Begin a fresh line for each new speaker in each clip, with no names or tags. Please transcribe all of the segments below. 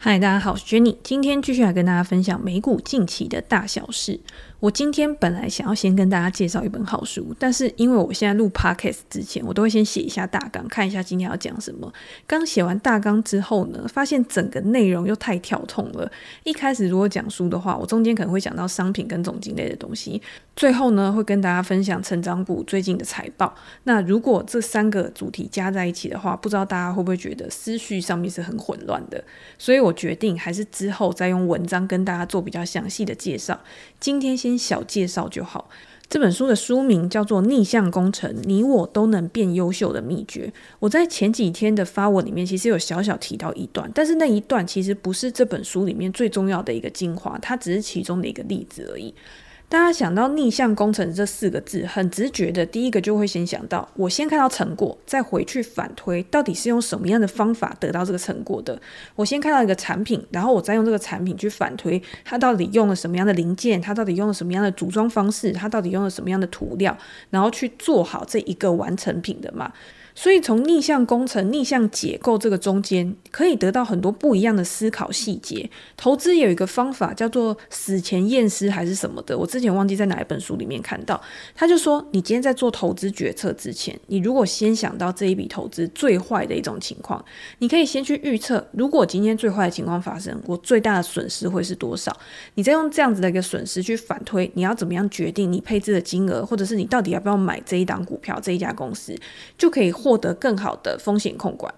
嗨，大家好，我是 Jenny，今天继续来跟大家分享美股近期的大小事。我今天本来想要先跟大家介绍一本好书，但是因为我现在录 Podcast 之前，我都会先写一下大纲，看一下今天要讲什么。刚写完大纲之后呢，发现整个内容又太跳痛了。一开始如果讲书的话，我中间可能会讲到商品跟总经类的东西，最后呢会跟大家分享成长股最近的财报。那如果这三个主题加在一起的话，不知道大家会不会觉得思绪上面是很混乱的？所以我决定还是之后再用文章跟大家做比较详细的介绍。今天先。小介绍就好。这本书的书名叫做《逆向工程：你我都能变优秀的秘诀》。我在前几天的发文里面其实有小小提到一段，但是那一段其实不是这本书里面最重要的一个精华，它只是其中的一个例子而已。大家想到逆向工程这四个字，很直觉的，第一个就会先想到，我先看到成果，再回去反推，到底是用什么样的方法得到这个成果的。我先看到一个产品，然后我再用这个产品去反推，它到底用了什么样的零件，它到底用了什么样的组装方式，它到底用了什么样的涂料，然后去做好这一个完成品的嘛。所以从逆向工程、逆向解构这个中间，可以得到很多不一样的思考细节。投资有一个方法叫做死前验尸还是什么的，我之前忘记在哪一本书里面看到。他就说，你今天在做投资决策之前，你如果先想到这一笔投资最坏的一种情况，你可以先去预测，如果今天最坏的情况发生，我最大的损失会是多少？你再用这样子的一个损失去反推，你要怎么样决定你配置的金额，或者是你到底要不要买这一档股票、这一家公司，就可以。获得更好的风险控管。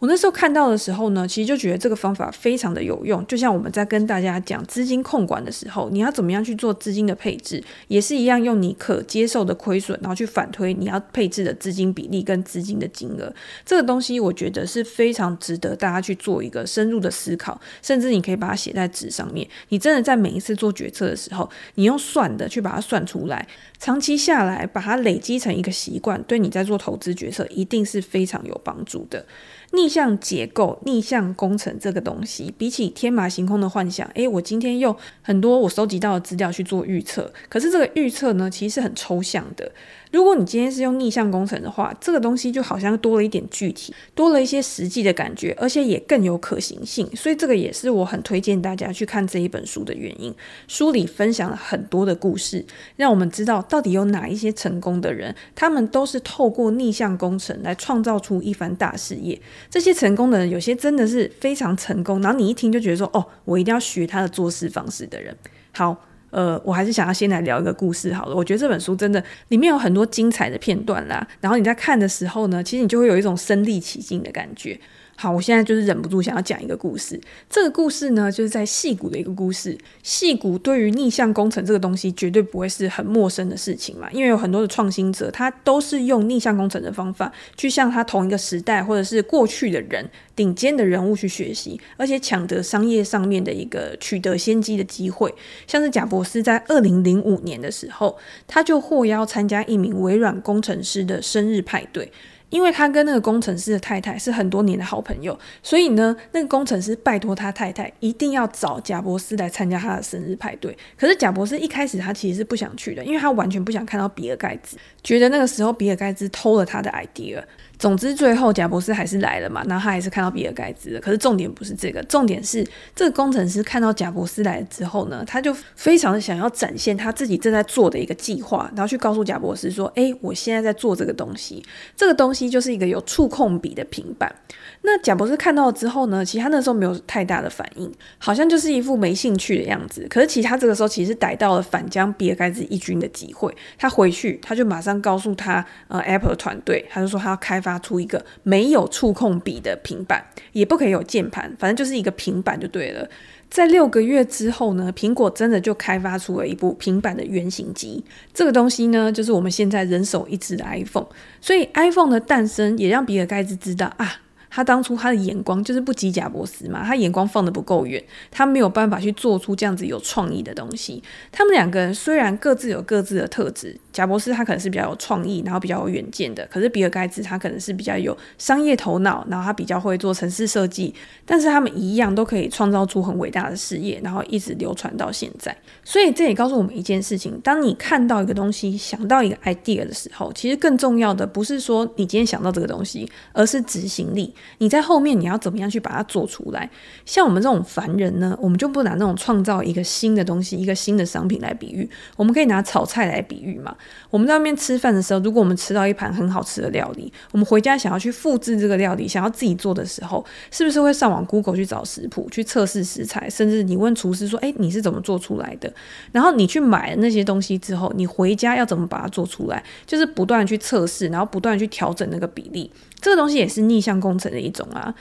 我那时候看到的时候呢，其实就觉得这个方法非常的有用。就像我们在跟大家讲资金控管的时候，你要怎么样去做资金的配置，也是一样用你可接受的亏损，然后去反推你要配置的资金比例跟资金的金额。这个东西我觉得是非常值得大家去做一个深入的思考，甚至你可以把它写在纸上面。你真的在每一次做决策的时候，你用算的去把它算出来，长期下来把它累积成一个习惯，对你在做投资决策一定是非常有帮助的。逆向结构、逆向工程这个东西，比起天马行空的幻想，诶，我今天用很多我收集到的资料去做预测，可是这个预测呢，其实是很抽象的。如果你今天是用逆向工程的话，这个东西就好像多了一点具体，多了一些实际的感觉，而且也更有可行性。所以这个也是我很推荐大家去看这一本书的原因。书里分享了很多的故事，让我们知道到底有哪一些成功的人，他们都是透过逆向工程来创造出一番大事业。这些成功的人，有些真的是非常成功，然后你一听就觉得说，哦，我一定要学他的做事方式的人。好。呃，我还是想要先来聊一个故事好了。我觉得这本书真的里面有很多精彩的片段啦，然后你在看的时候呢，其实你就会有一种身历其境的感觉。好，我现在就是忍不住想要讲一个故事。这个故事呢，就是在戏骨的一个故事。戏骨对于逆向工程这个东西绝对不会是很陌生的事情嘛，因为有很多的创新者，他都是用逆向工程的方法去向他同一个时代或者是过去的人、顶尖的人物去学习，而且抢得商业上面的一个取得先机的机会。像是贾博士在二零零五年的时候，他就获邀参加一名微软工程师的生日派对。因为他跟那个工程师的太太是很多年的好朋友，所以呢，那个工程师拜托他太太一定要找贾博士来参加他的生日派对。可是贾博士一开始他其实是不想去的，因为他完全不想看到比尔盖茨，觉得那个时候比尔盖茨偷了他的 idea。总之，最后贾博士还是来了嘛，然后他还是看到比尔盖茨。可是重点不是这个，重点是这个工程师看到贾博士来了之后呢，他就非常想要展现他自己正在做的一个计划，然后去告诉贾博士说：“哎，我现在在做这个东西，这个东西就是一个有触控笔的平板。”那贾博士看到之后呢，其实他那时候没有太大的反应，好像就是一副没兴趣的样子。可是其实他这个时候其实逮到了反将比尔盖茨一军的机会，他回去他就马上告诉他呃 Apple 团队，他就说他要开发。出一个没有触控笔的平板，也不可以有键盘，反正就是一个平板就对了。在六个月之后呢，苹果真的就开发出了一部平板的原型机。这个东西呢，就是我们现在人手一支的 iPhone。所以 iPhone 的诞生也让比尔盖茨知道啊。他当初他的眼光就是不及贾伯斯嘛，他眼光放的不够远，他没有办法去做出这样子有创意的东西。他们两个人虽然各自有各自的特质，贾伯斯他可能是比较有创意，然后比较有远见的，可是比尔盖茨他可能是比较有商业头脑，然后他比较会做城市设计，但是他们一样都可以创造出很伟大的事业，然后一直流传到现在。所以这也告诉我们一件事情：当你看到一个东西，想到一个 idea 的时候，其实更重要的不是说你今天想到这个东西，而是执行力。你在后面你要怎么样去把它做出来？像我们这种凡人呢，我们就不拿那种创造一个新的东西、一个新的商品来比喻，我们可以拿炒菜来比喻嘛。我们在外面吃饭的时候，如果我们吃到一盘很好吃的料理，我们回家想要去复制这个料理，想要自己做的时候，是不是会上网 Google 去找食谱、去测试食材，甚至你问厨师说：“诶，你是怎么做出来的？”然后你去买了那些东西之后，你回家要怎么把它做出来？就是不断去测试，然后不断去调整那个比例。这个东西也是逆向工程的一种啊。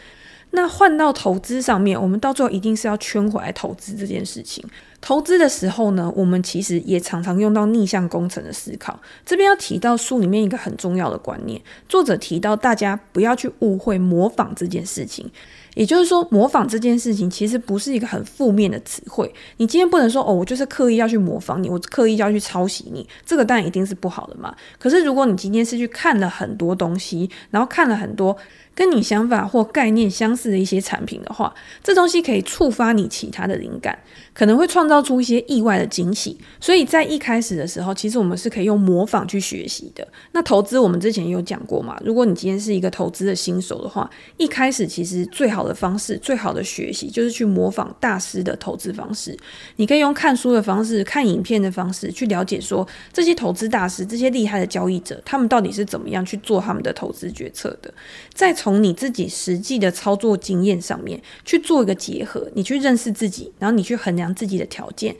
那换到投资上面，我们到最后一定是要圈回来投资这件事情。投资的时候呢，我们其实也常常用到逆向工程的思考。这边要提到书里面一个很重要的观念，作者提到大家不要去误会模仿这件事情。也就是说，模仿这件事情其实不是一个很负面的词汇。你今天不能说哦，我就是刻意要去模仿你，我刻意要去抄袭你，这个当然一定是不好的嘛。可是如果你今天是去看了很多东西，然后看了很多。跟你想法或概念相似的一些产品的话，这东西可以触发你其他的灵感，可能会创造出一些意外的惊喜。所以在一开始的时候，其实我们是可以用模仿去学习的。那投资我们之前有讲过嘛，如果你今天是一个投资的新手的话，一开始其实最好的方式、最好的学习就是去模仿大师的投资方式。你可以用看书的方式、看影片的方式去了解说，这些投资大师、这些厉害的交易者，他们到底是怎么样去做他们的投资决策的。再从你自己实际的操作经验上面去做一个结合，你去认识自己，然后你去衡量自己的条件。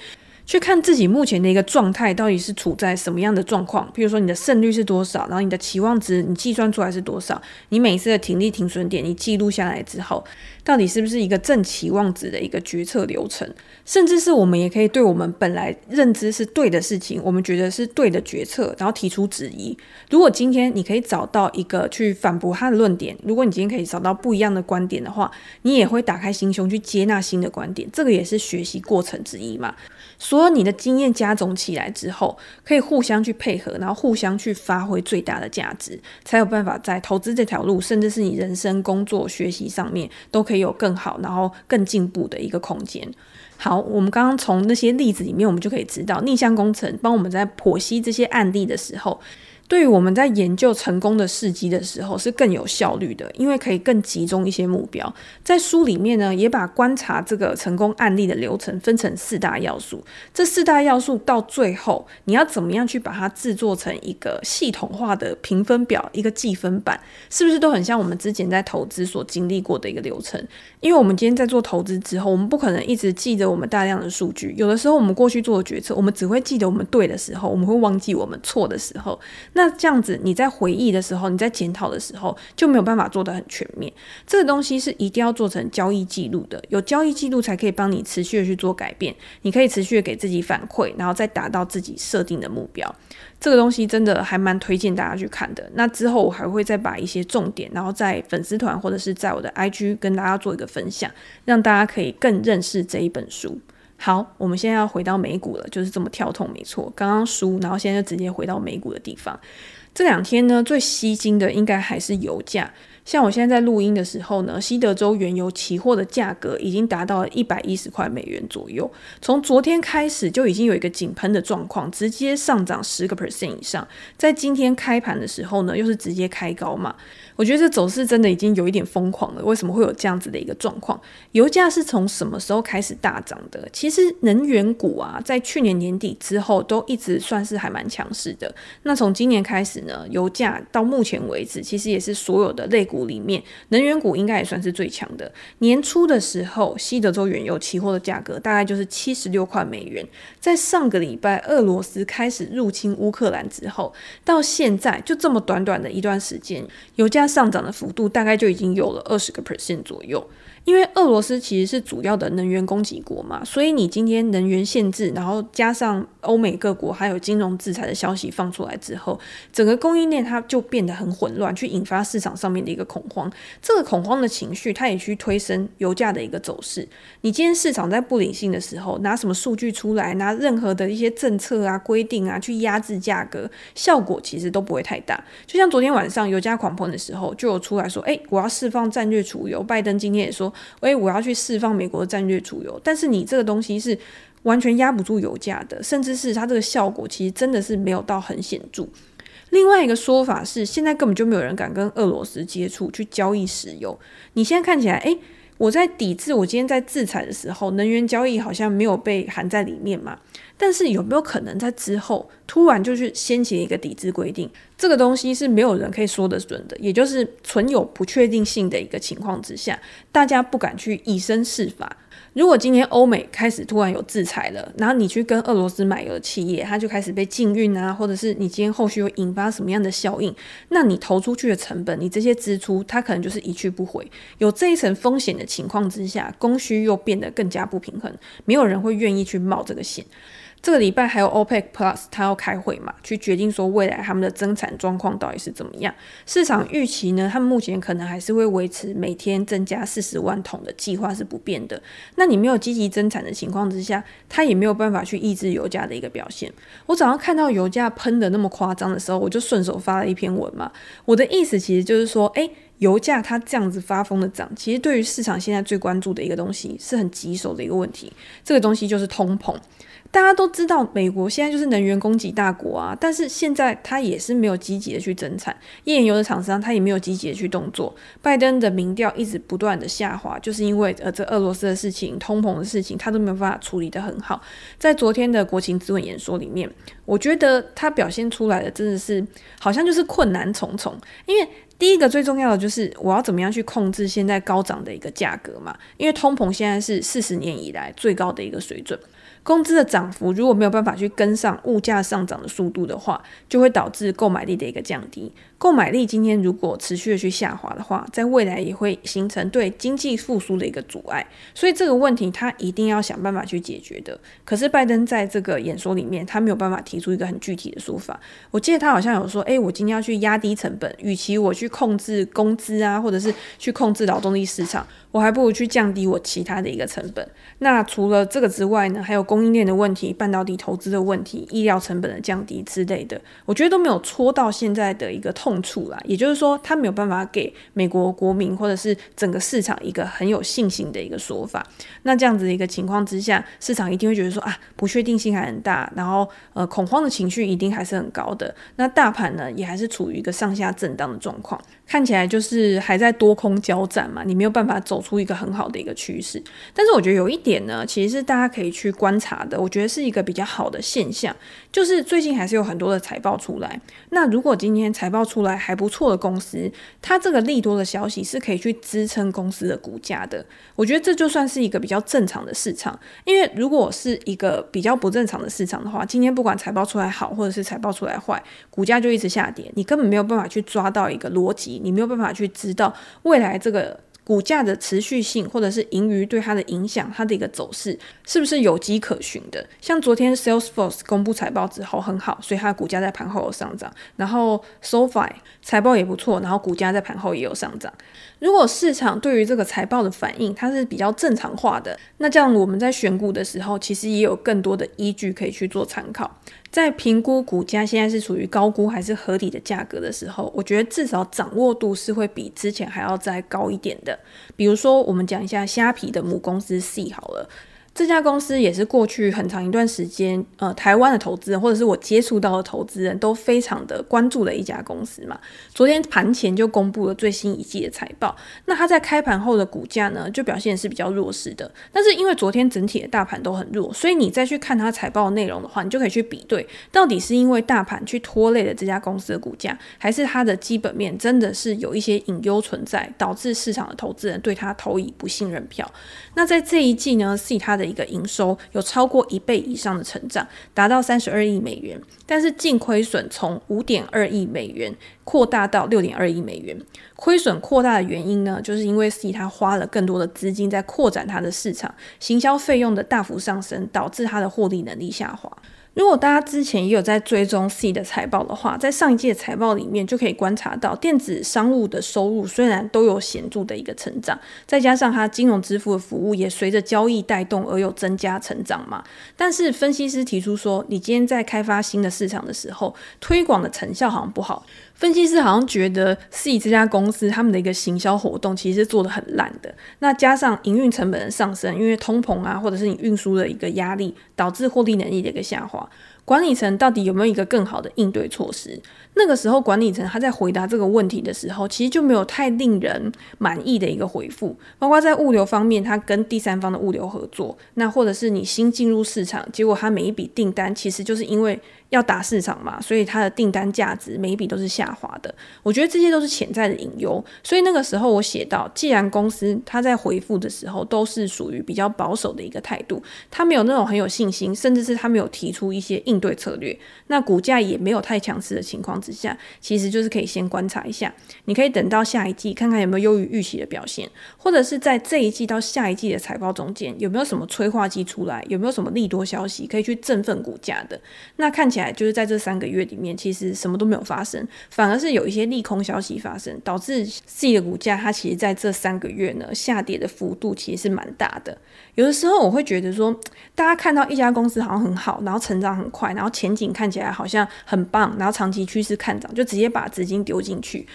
去看自己目前的一个状态到底是处在什么样的状况，比如说你的胜率是多少，然后你的期望值你计算出来是多少，你每次的停利停损点你记录下来之后，到底是不是一个正期望值的一个决策流程，甚至是我们也可以对我们本来认知是对的事情，我们觉得是对的决策，然后提出质疑。如果今天你可以找到一个去反驳他的论点，如果你今天可以找到不一样的观点的话，你也会打开心胸去接纳新的观点，这个也是学习过程之一嘛。所有你的经验加总起来之后，可以互相去配合，然后互相去发挥最大的价值，才有办法在投资这条路，甚至是你人生、工作、学习上面，都可以有更好，然后更进步的一个空间。好，我们刚刚从那些例子里面，我们就可以知道，逆向工程帮我们在剖析这些案例的时候。对于我们在研究成功的事迹的时候是更有效率的，因为可以更集中一些目标。在书里面呢，也把观察这个成功案例的流程分成四大要素。这四大要素到最后，你要怎么样去把它制作成一个系统化的评分表，一个计分板，是不是都很像我们之前在投资所经历过的一个流程？因为我们今天在做投资之后，我们不可能一直记得我们大量的数据。有的时候我们过去做的决策，我们只会记得我们对的时候，我们会忘记我们错的时候。那这样子，你在回忆的时候，你在检讨的时候，就没有办法做得很全面。这个东西是一定要做成交易记录的，有交易记录才可以帮你持续的去做改变。你可以持续的给自己反馈，然后再达到自己设定的目标。这个东西真的还蛮推荐大家去看的。那之后我还会再把一些重点，然后在粉丝团或者是在我的 IG 跟大家做一个分享，让大家可以更认识这一本书。好，我们现在要回到美股了，就是这么跳痛，没错。刚刚输，然后现在就直接回到美股的地方。这两天呢，最吸睛的应该还是油价。像我现在在录音的时候呢，西德州原油期货的价格已经达到了一百一十块美元左右。从昨天开始就已经有一个井喷的状况，直接上涨十个 percent 以上。在今天开盘的时候呢，又是直接开高嘛。我觉得这走势真的已经有一点疯狂了。为什么会有这样子的一个状况？油价是从什么时候开始大涨的？其实能源股啊，在去年年底之后都一直算是还蛮强势的。那从今年开始呢，油价到目前为止，其实也是所有的类股。股里面，能源股应该也算是最强的。年初的时候，西德州原油期货的价格大概就是七十六块美元。在上个礼拜，俄罗斯开始入侵乌克兰之后，到现在就这么短短的一段时间，油价上涨的幅度大概就已经有了二十个 percent 左右。因为俄罗斯其实是主要的能源供给国嘛，所以你今天能源限制，然后加上欧美各国还有金融制裁的消息放出来之后，整个供应链它就变得很混乱，去引发市场上面的一个恐慌。这个恐慌的情绪，它也去推升油价的一个走势。你今天市场在不理性的时候，拿什么数据出来，拿任何的一些政策啊、规定啊去压制价格，效果其实都不会太大。就像昨天晚上油价狂喷的时候，就有出来说，哎，我要释放战略储油。拜登今天也说。哎，我要去释放美国的战略储油，但是你这个东西是完全压不住油价的，甚至是它这个效果其实真的是没有到很显著。另外一个说法是，现在根本就没有人敢跟俄罗斯接触去交易石油。你现在看起来，哎，我在抵制，我今天在制裁的时候，能源交易好像没有被含在里面嘛？但是有没有可能在之后突然就去掀起一个抵制规定？这个东西是没有人可以说得准的，也就是存有不确定性的一个情况之下，大家不敢去以身试法。如果今天欧美开始突然有制裁了，然后你去跟俄罗斯买油的企业，它就开始被禁运啊，或者是你今天后续会引发什么样的效应，那你投出去的成本，你这些支出，它可能就是一去不回。有这一层风险的情况之下，供需又变得更加不平衡，没有人会愿意去冒这个险。这个礼拜还有 OPEC Plus，他要开会嘛，去决定说未来他们的增产状况到底是怎么样。市场预期呢，他们目前可能还是会维持每天增加四十万桶的计划是不变的。那你没有积极增产的情况之下，他也没有办法去抑制油价的一个表现。我早上看到油价喷的那么夸张的时候，我就顺手发了一篇文嘛。我的意思其实就是说，诶，油价它这样子发疯的涨，其实对于市场现在最关注的一个东西是很棘手的一个问题。这个东西就是通膨。大家都知道，美国现在就是能源供给大国啊，但是现在他也是没有积极的去增产，页岩油的厂商他也没有积极的去动作。拜登的民调一直不断的下滑，就是因为呃这俄罗斯的事情、通膨的事情，他都没有办法处理得很好。在昨天的国情咨文演说里面，我觉得他表现出来的真的是好像就是困难重重，因为第一个最重要的就是我要怎么样去控制现在高涨的一个价格嘛，因为通膨现在是四十年以来最高的一个水准。工资的涨幅如果没有办法去跟上物价上涨的速度的话，就会导致购买力的一个降低。购买力今天如果持续的去下滑的话，在未来也会形成对经济复苏的一个阻碍。所以这个问题他一定要想办法去解决的。可是拜登在这个演说里面，他没有办法提出一个很具体的说法。我记得他好像有说：“诶，我今天要去压低成本，与其我去控制工资啊，或者是去控制劳动力市场，我还不如去降低我其他的一个成本。”那除了这个之外呢，还有供应链的问题、半导体投资的问题、医疗成本的降低之类的，我觉得都没有戳到现在的一个。痛处啦，也就是说，他没有办法给美国国民或者是整个市场一个很有信心的一个说法。那这样子的一个情况之下，市场一定会觉得说啊，不确定性还很大，然后呃，恐慌的情绪一定还是很高的。那大盘呢，也还是处于一个上下震荡的状况，看起来就是还在多空交战嘛，你没有办法走出一个很好的一个趋势。但是我觉得有一点呢，其实是大家可以去观察的，我觉得是一个比较好的现象，就是最近还是有很多的财报出来。那如果今天财报出，出来还不错的公司，它这个利多的消息是可以去支撑公司的股价的。我觉得这就算是一个比较正常的市场，因为如果是一个比较不正常的市场的话，今天不管财报出来好，或者是财报出来坏，股价就一直下跌，你根本没有办法去抓到一个逻辑，你没有办法去知道未来这个。股价的持续性，或者是盈余对它的影响，它的一个走势是不是有机可循的？像昨天 Salesforce 公布财报之后很好，所以它的股价在盘后有上涨。然后 SoFi 财报也不错，然后股价在盘后也有上涨。如果市场对于这个财报的反应它是比较正常化的，那这样我们在选股的时候，其实也有更多的依据可以去做参考。在评估股价现在是处于高估还是合理的价格的时候，我觉得至少掌握度是会比之前还要再高一点的。比如说，我们讲一下虾皮的母公司 C 好了。这家公司也是过去很长一段时间，呃，台湾的投资人或者是我接触到的投资人都非常的关注的一家公司嘛。昨天盘前就公布了最新一季的财报，那它在开盘后的股价呢，就表现是比较弱势的。但是因为昨天整体的大盘都很弱，所以你再去看它财报的内容的话，你就可以去比对，到底是因为大盘去拖累了这家公司的股价，还是它的基本面真的是有一些隐忧存在，导致市场的投资人对它投以不信任票。那在这一季呢，是以它的一个营收有超过一倍以上的成长，达到三十二亿美元，但是净亏损从五点二亿美元扩大到六点二亿美元。亏损扩大的原因呢，就是因为 C，他花了更多的资金在扩展他的市场，行销费用的大幅上升，导致他的获利能力下滑。如果大家之前也有在追踪 C 的财报的话，在上一届财报里面就可以观察到，电子商务的收入虽然都有显著的一个成长，再加上它金融支付的服务也随着交易带动而有增加成长嘛。但是分析师提出说，你今天在开发新的市场的时候，推广的成效好像不好。分析师好像觉得 C 这家公司他们的一个行销活动其实做得很烂的，那加上营运成本的上升，因为通膨啊，或者是你运输的一个压力，导致获利能力的一个下滑。管理层到底有没有一个更好的应对措施？那个时候，管理层他在回答这个问题的时候，其实就没有太令人满意的一个回复。包括在物流方面，他跟第三方的物流合作，那或者是你新进入市场，结果他每一笔订单其实就是因为要打市场嘛，所以它的订单价值每一笔都是下滑的。我觉得这些都是潜在的隐忧。所以那个时候我写到，既然公司他在回复的时候都是属于比较保守的一个态度，他没有那种很有信心，甚至是他没有提出一些应。对策略，那股价也没有太强势的情况之下，其实就是可以先观察一下。你可以等到下一季看看有没有优于预期的表现，或者是在这一季到下一季的财报中间有没有什么催化剂出来，有没有什么利多消息可以去振奋股价的。那看起来就是在这三个月里面，其实什么都没有发生，反而是有一些利空消息发生，导致 Seed 的股价它其实在这三个月呢下跌的幅度其实是蛮大的。有的时候我会觉得说，大家看到一家公司好像很好，然后成长很快。然后前景看起来好像很棒，然后长期趋势看涨，就直接把资金丢进去。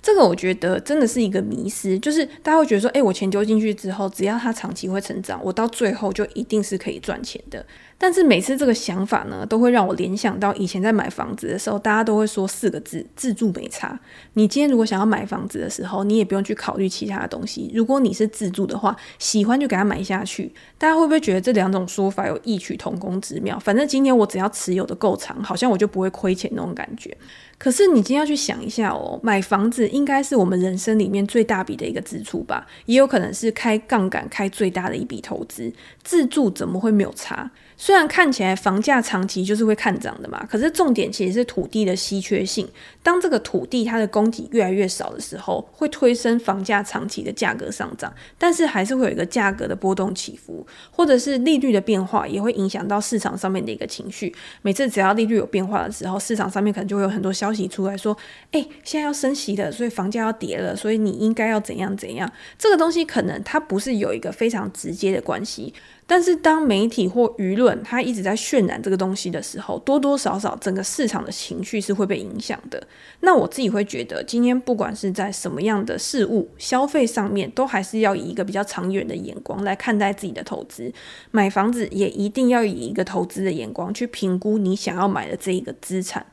这个我觉得真的是一个迷思，就是大家会觉得说，诶，我钱丢进去之后，只要它长期会成长，我到最后就一定是可以赚钱的。但是每次这个想法呢，都会让我联想到以前在买房子的时候，大家都会说四个字：自住没差。你今天如果想要买房子的时候，你也不用去考虑其他的东西。如果你是自住的话，喜欢就给它买下去。大家会不会觉得这两种说法有异曲同工之妙？反正今天我只要持有的够长，好像我就不会亏钱那种感觉。可是你今天要去想一下哦，买房子应该是我们人生里面最大笔的一个支出吧？也有可能是开杠杆开最大的一笔投资。自住怎么会没有差？虽然看起来房价长期就是会看涨的嘛，可是重点其实是土地的稀缺性。当这个土地它的供给越来越少的时候，会推升房价长期的价格上涨，但是还是会有一个价格的波动起伏，或者是利率的变化也会影响到市场上面的一个情绪。每次只要利率有变化的时候，市场上面可能就会有很多消息出来说：“诶，现在要升息了，所以房价要跌了，所以你应该要怎样怎样。”这个东西可能它不是有一个非常直接的关系。但是当媒体或舆论它一直在渲染这个东西的时候，多多少少整个市场的情绪是会被影响的。那我自己会觉得，今天不管是在什么样的事物消费上面，都还是要以一个比较长远的眼光来看待自己的投资。买房子也一定要以一个投资的眼光去评估你想要买的这一个资产。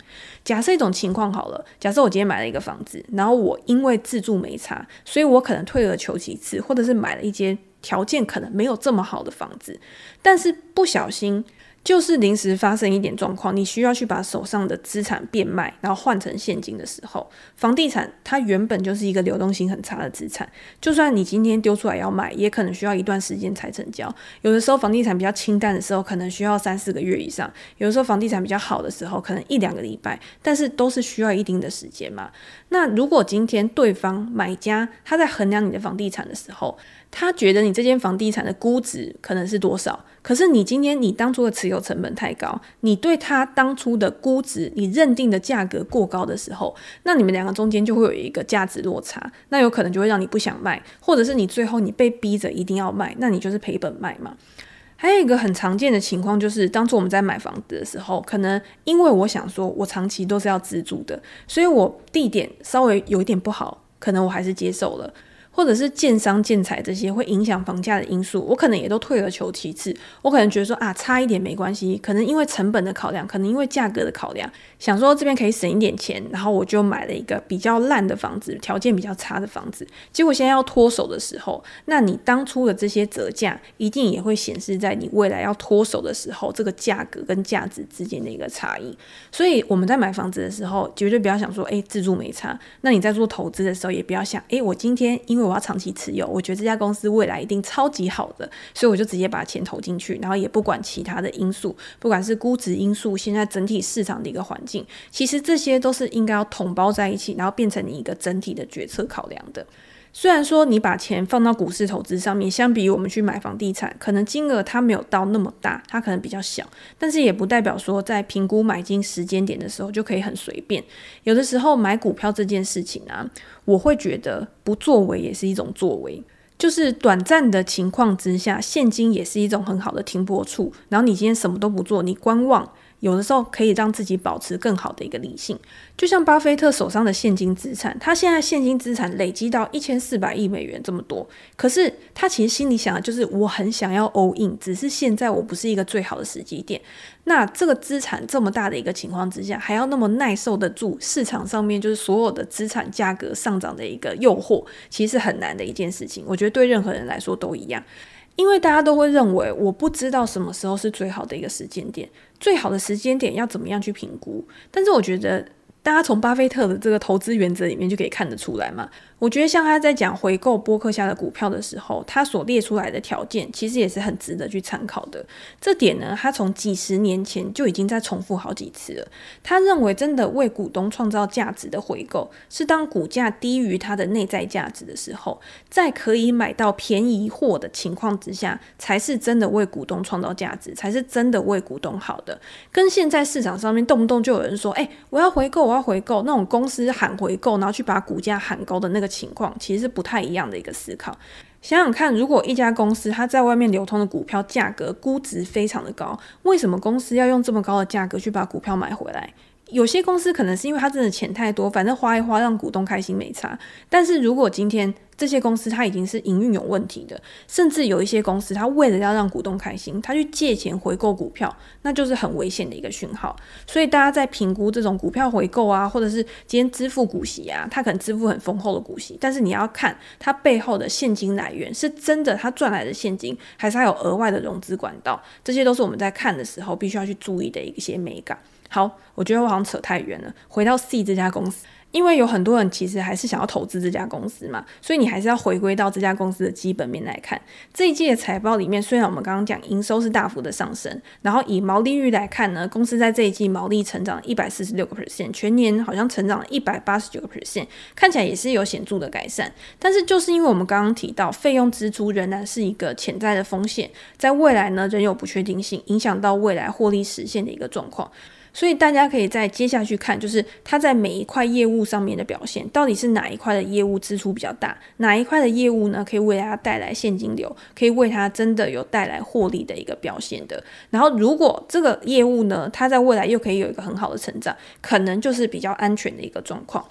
假设一种情况好了，假设我今天买了一个房子，然后我因为自住没差，所以我可能退而求其次，或者是买了一间。条件可能没有这么好的房子，但是不小心。就是临时发生一点状况，你需要去把手上的资产变卖，然后换成现金的时候，房地产它原本就是一个流动性很差的资产，就算你今天丢出来要卖，也可能需要一段时间才成交。有的时候房地产比较清淡的时候，可能需要三四个月以上；有的时候房地产比较好的时候，可能一两个礼拜，但是都是需要一定的时间嘛。那如果今天对方买家他在衡量你的房地产的时候，他觉得你这间房地产的估值可能是多少？可是你今天你当初的持有成本太高，你对他当初的估值，你认定的价格过高的时候，那你们两个中间就会有一个价值落差，那有可能就会让你不想卖，或者是你最后你被逼着一定要卖，那你就是赔本卖嘛。还有一个很常见的情况就是，当初我们在买房子的时候，可能因为我想说我长期都是要自住的，所以我地点稍微有一点不好，可能我还是接受了。或者是建商建材这些会影响房价的因素，我可能也都退而求其次。我可能觉得说啊，差一点没关系，可能因为成本的考量，可能因为价格的考量，想说这边可以省一点钱，然后我就买了一个比较烂的房子，条件比较差的房子。结果现在要脱手的时候，那你当初的这些折价，一定也会显示在你未来要脱手的时候，这个价格跟价值之间的一个差异。所以我们在买房子的时候，绝对不要想说，诶，自住没差。那你在做投资的时候，也不要想，诶，我今天因为我要长期持有，我觉得这家公司未来一定超级好的，所以我就直接把钱投进去，然后也不管其他的因素，不管是估值因素，现在整体市场的一个环境，其实这些都是应该要统包在一起，然后变成你一个整体的决策考量的。虽然说你把钱放到股市投资上面，相比于我们去买房地产，可能金额它没有到那么大，它可能比较小，但是也不代表说在评估买进时间点的时候就可以很随便。有的时候买股票这件事情啊，我会觉得不作为也是一种作为，就是短暂的情况之下，现金也是一种很好的停泊处。然后你今天什么都不做，你观望。有的时候可以让自己保持更好的一个理性，就像巴菲特手上的现金资产，他现在现金资产累积到一千四百亿美元这么多，可是他其实心里想的就是我很想要 all in，只是现在我不是一个最好的时机点。那这个资产这么大的一个情况之下，还要那么耐受得住市场上面就是所有的资产价格上涨的一个诱惑，其实很难的一件事情。我觉得对任何人来说都一样。因为大家都会认为，我不知道什么时候是最好的一个时间点，最好的时间点要怎么样去评估？但是我觉得，大家从巴菲特的这个投资原则里面就可以看得出来嘛。我觉得像他在讲回购波克夏的股票的时候，他所列出来的条件其实也是很值得去参考的。这点呢，他从几十年前就已经在重复好几次了。他认为，真的为股东创造价值的回购，是当股价低于它的内在价值的时候，在可以买到便宜货的情况之下，才是真的为股东创造价值，才是真的为股东好的。跟现在市场上面动不动就有人说：“哎，我要回购，我要回购。”那种公司喊回购，然后去把股价喊高的那个。情况其实是不太一样的一个思考。想想看，如果一家公司它在外面流通的股票价格估值非常的高，为什么公司要用这么高的价格去把股票买回来？有些公司可能是因为它真的钱太多，反正花一花让股东开心没差。但是如果今天这些公司它已经是营运有问题的，甚至有一些公司它为了要让股东开心，它去借钱回购股票，那就是很危险的一个讯号。所以大家在评估这种股票回购啊，或者是今天支付股息啊，它可能支付很丰厚的股息，但是你要看它背后的现金来源是真的它赚来的现金，还是它有额外的融资管道，这些都是我们在看的时候必须要去注意的一些美感。好，我觉得我好像扯太远了。回到 C 这家公司，因为有很多人其实还是想要投资这家公司嘛，所以你还是要回归到这家公司的基本面来看。这一季的财报里面，虽然我们刚刚讲营收是大幅的上升，然后以毛利率来看呢，公司在这一季毛利成长一百四十六个 percent，全年好像成长了一百八十九个 percent，看起来也是有显著的改善。但是就是因为我们刚刚提到费用支出仍然是一个潜在的风险，在未来呢仍有不确定性，影响到未来获利实现的一个状况。所以大家可以在接下去看，就是它在每一块业务上面的表现，到底是哪一块的业务支出比较大，哪一块的业务呢，可以为它带来现金流，可以为它真的有带来获利的一个表现的。然后如果这个业务呢，它在未来又可以有一个很好的成长，可能就是比较安全的一个状况。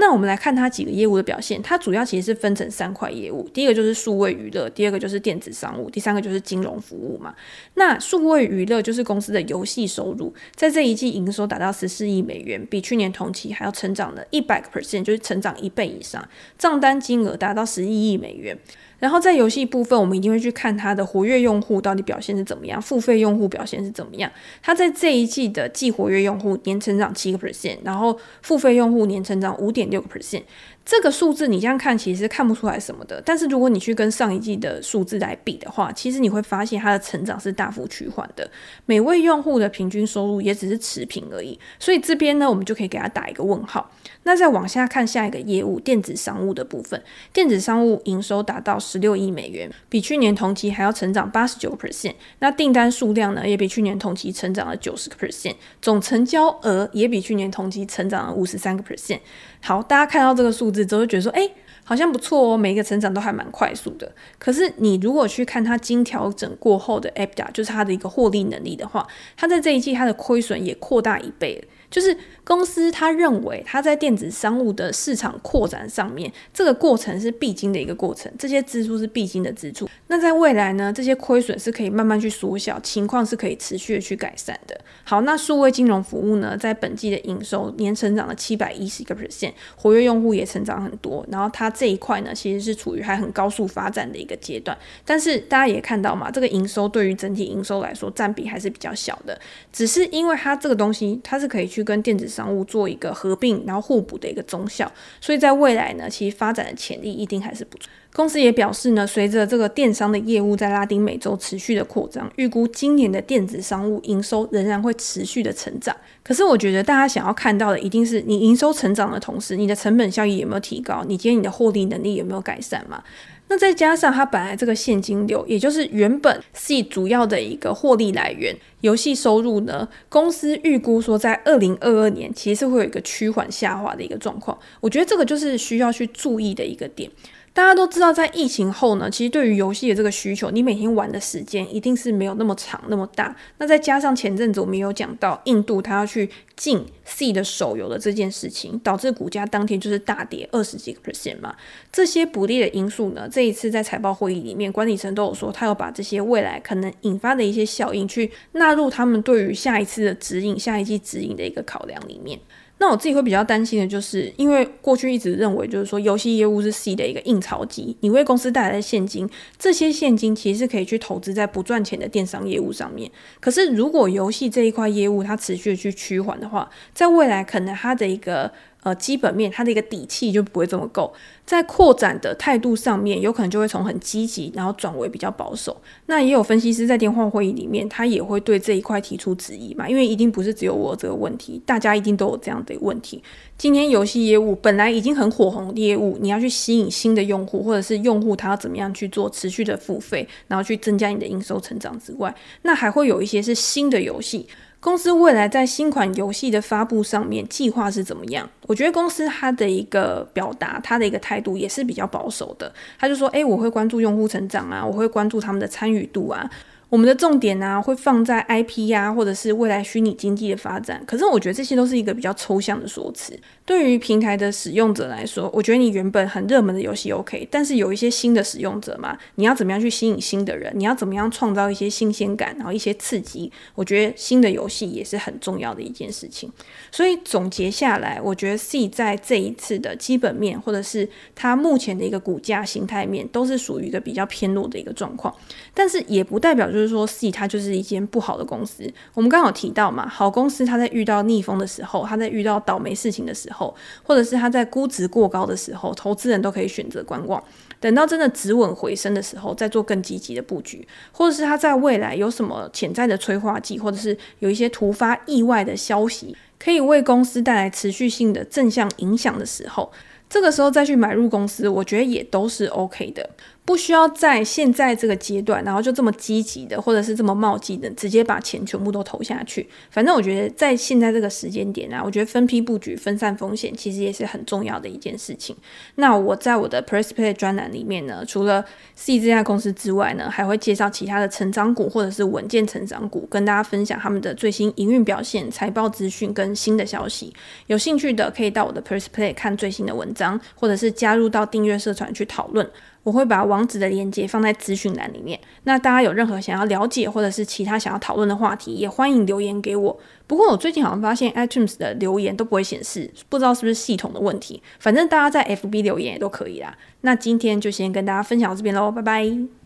那我们来看它几个业务的表现，它主要其实是分成三块业务，第一个就是数位娱乐，第二个就是电子商务，第三个就是金融服务嘛。那数位娱乐就是公司的游戏收入，在这一季营收达到十四亿美元，比去年同期还要成长了一百个 percent，就是成长一倍以上，账单金额达到十一亿美元。然后在游戏部分，我们一定会去看它的活跃用户到底表现是怎么样，付费用户表现是怎么样。它在这一季的季活跃用户年成长七个 percent，然后付费用户年成长五点六个 percent。这个数字你这样看其实看不出来什么的，但是如果你去跟上一季的数字来比的话，其实你会发现它的成长是大幅趋缓的，每位用户的平均收入也只是持平而已，所以这边呢，我们就可以给它打一个问号。那再往下看下一个业务，电子商务的部分，电子商务营收达到十六亿美元，比去年同期还要成长八十九个 percent，那订单数量呢也比去年同期成长了九十个 percent，总成交额也比去年同期成长了五十三个 percent。好，大家看到这个数字之后，就觉得说，哎，好像不错哦，每一个成长都还蛮快速的。可是你如果去看它经调整过后的 EBITDA，就是它的一个获利能力的话，它在这一季它的亏损也扩大一倍了。就是公司他认为他在电子商务的市场扩展上面，这个过程是必经的一个过程，这些支出是必经的支出。那在未来呢，这些亏损是可以慢慢去缩小，情况是可以持续的去改善的。好，那数位金融服务呢，在本季的营收年成长了七百一十个 percent，活跃用户也成长很多。然后它这一块呢，其实是处于还很高速发展的一个阶段。但是大家也看到嘛，这个营收对于整体营收来说占比还是比较小的，只是因为它这个东西它是可以去。去跟电子商务做一个合并，然后互补的一个综效。所以在未来呢，其实发展的潜力一定还是不错。公司也表示呢，随着这个电商的业务在拉丁美洲持续的扩张，预估今年的电子商务营收仍然会持续的成长。可是我觉得大家想要看到的，一定是你营收成长的同时，你的成本效益有没有提高？你今天你的获利能力有没有改善嘛？那再加上它本来这个现金流，也就是原本是主要的一个获利来源，游戏收入呢，公司预估说在二零二二年其实是会有一个趋缓下滑的一个状况。我觉得这个就是需要去注意的一个点。大家都知道，在疫情后呢，其实对于游戏的这个需求，你每天玩的时间一定是没有那么长、那么大。那再加上前阵子我们有讲到，印度它要去禁 C 的手游的这件事情，导致股价当天就是大跌二十几个 percent 嘛。这些不利的因素呢，这一次在财报会议里面，管理层都有说，他要把这些未来可能引发的一些效应，去纳入他们对于下一次的指引、下一季指引的一个考量里面。那我自己会比较担心的就是，因为过去一直认为，就是说游戏业务是 C 的一个印钞机，你为公司带来的现金，这些现金其实是可以去投资在不赚钱的电商业务上面。可是如果游戏这一块业务它持续的去趋缓的话，在未来可能它的一个。呃，基本面它的一个底气就不会这么够，在扩展的态度上面，有可能就会从很积极，然后转为比较保守。那也有分析师在电话会议里面，他也会对这一块提出质疑嘛，因为一定不是只有我这个问题，大家一定都有这样的问题。今天游戏业务本来已经很火红的业务，你要去吸引新的用户，或者是用户他要怎么样去做持续的付费，然后去增加你的营收成长之外，那还会有一些是新的游戏。公司未来在新款游戏的发布上面计划是怎么样？我觉得公司它的一个表达，它的一个态度也是比较保守的。他就说：“诶，我会关注用户成长啊，我会关注他们的参与度啊。”我们的重点呢、会放在 IP 呀、或者是未来虚拟经济的发展。可是我觉得这些都是一个比较抽象的说辞。对于平台的使用者来说，我觉得你原本很热门的游戏 OK，但是有一些新的使用者嘛，你要怎么样去吸引新的人？你要怎么样创造一些新鲜感，然后一些刺激？我觉得新的游戏也是很重要的一件事情。所以总结下来，我觉得 C 在这一次的基本面，或者是它目前的一个股价形态面，都是属于一个比较偏弱的一个状况。但是也不代表就是说，C 它就是一间不好的公司。我们刚好提到嘛，好公司它在遇到逆风的时候，它在遇到倒霉事情的时候。或者是它在估值过高的时候，投资人都可以选择观望，等到真的止稳回升的时候，再做更积极的布局，或者是它在未来有什么潜在的催化剂，或者是有一些突发意外的消息，可以为公司带来持续性的正向影响的时候，这个时候再去买入公司，我觉得也都是 OK 的。不需要在现在这个阶段，然后就这么积极的，或者是这么冒进的，直接把钱全部都投下去。反正我觉得在现在这个时间点啊，我觉得分批布局、分散风险，其实也是很重要的一件事情。那我在我的 Press Play 专栏里面呢，除了 Sea 这家公司之外呢，还会介绍其他的成长股或者是稳健成长股，跟大家分享他们的最新营运表现、财报资讯跟新的消息。有兴趣的可以到我的 Press Play 看最新的文章，或者是加入到订阅社团去讨论。我会把网址的链接放在资讯栏里面。那大家有任何想要了解或者是其他想要讨论的话题，也欢迎留言给我。不过我最近好像发现 iTunes 的留言都不会显示，不知道是不是系统的问题。反正大家在 FB 留言也都可以啦。那今天就先跟大家分享到这边喽，拜拜。